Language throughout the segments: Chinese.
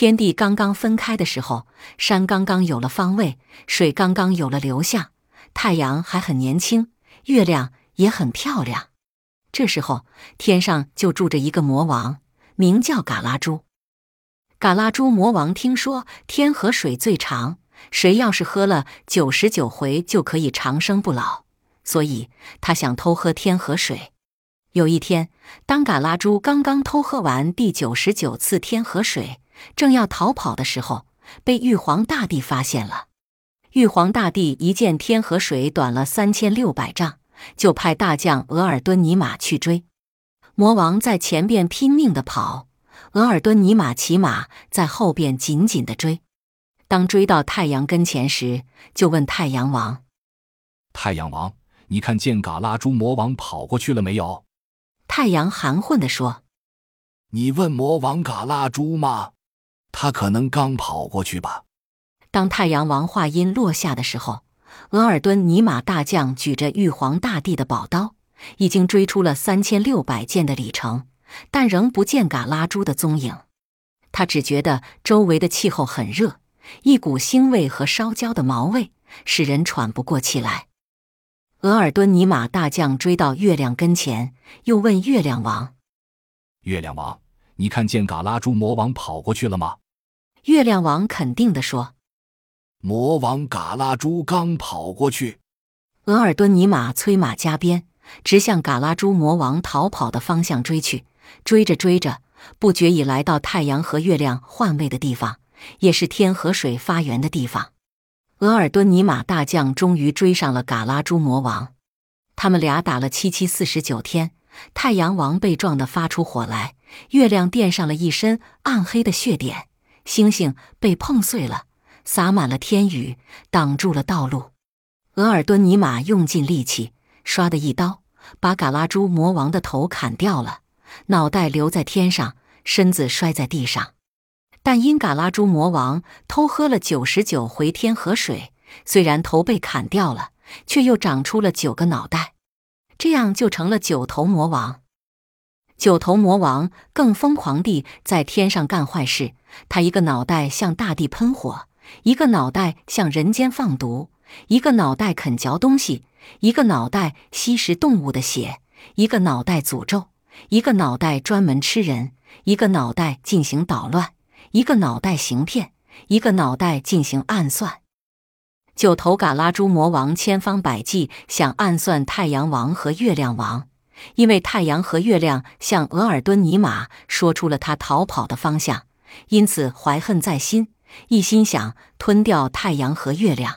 天地刚刚分开的时候，山刚刚有了方位，水刚刚有了流向，太阳还很年轻，月亮也很漂亮。这时候，天上就住着一个魔王，名叫嘎拉猪。嘎拉猪魔王听说天河水最长，谁要是喝了九十九回就可以长生不老，所以他想偷喝天河水。有一天，当嘎拉猪刚刚偷喝完第九十九次天河水，正要逃跑的时候，被玉皇大帝发现了。玉皇大帝一见天河水短了三千六百丈。就派大将额尔敦尼玛去追，魔王在前边拼命的跑，额尔敦尼玛骑马在后边紧紧的追。当追到太阳跟前时，就问太阳王：“太阳王，你看见嘎拉猪魔王跑过去了没有？”太阳含混的说：“你问魔王嘎拉猪吗？他可能刚跑过去吧。”当太阳王话音落下的时候。额尔敦尼玛大将举着玉皇大帝的宝刀，已经追出了三千六百箭的里程，但仍不见嘎拉猪的踪影。他只觉得周围的气候很热，一股腥味和烧焦的毛味使人喘不过气来。额尔敦尼玛大将追到月亮跟前，又问月亮王：“月亮王，你看见嘎拉猪魔王跑过去了吗？”月亮王肯定地说。魔王嘎拉猪刚跑过去，额尔敦尼玛催马加鞭，直向嘎拉猪魔王逃跑的方向追去。追着追着，不觉已来到太阳和月亮换位的地方，也是天河水发源的地方。额尔敦尼玛大将终于追上了嘎拉猪魔王。他们俩打了七七四十九天，太阳王被撞得发出火来，月亮垫上了一身暗黑的血点，星星被碰碎了。洒满了天宇，挡住了道路。额尔敦尼玛用尽力气，唰的一刀把嘎拉猪魔王的头砍掉了，脑袋留在天上，身子摔在地上。但因嘎拉猪魔王偷喝了九十九回天河水，虽然头被砍掉了，却又长出了九个脑袋，这样就成了九头魔王。九头魔王更疯狂地在天上干坏事，他一个脑袋向大地喷火。一个脑袋向人间放毒，一个脑袋啃嚼东西，一个脑袋吸食动物的血，一个脑袋诅咒，一个脑袋专门吃人，一个脑袋进行捣乱，一个脑袋行骗，一个脑袋进行暗算。九头嘎拉猪魔王千方百计想暗算太阳王和月亮王，因为太阳和月亮向额尔敦尼玛说出了他逃跑的方向，因此怀恨在心。一心想吞掉太阳和月亮，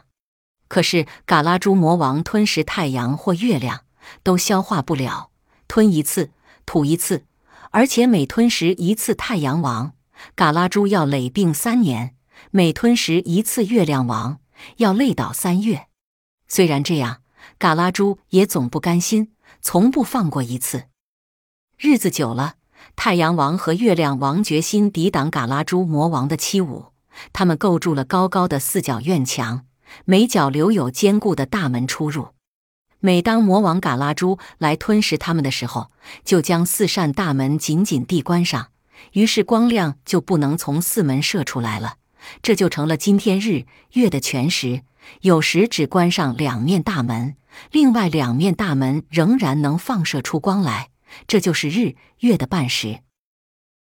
可是嘎拉猪魔王吞食太阳或月亮都消化不了，吞一次吐一次，而且每吞食一次太阳王，嘎拉猪要累病三年；每吞食一次月亮王，要累倒三月。虽然这样，嘎拉猪也总不甘心，从不放过一次。日子久了，太阳王和月亮王决心抵挡嘎拉猪魔王的欺侮。他们构筑了高高的四角院墙，每角留有坚固的大门出入。每当魔王嘎拉猪来吞食他们的时候，就将四扇大门紧紧地关上，于是光亮就不能从四门射出来了。这就成了今天日月的全时。有时只关上两面大门，另外两面大门仍然能放射出光来，这就是日月的半时。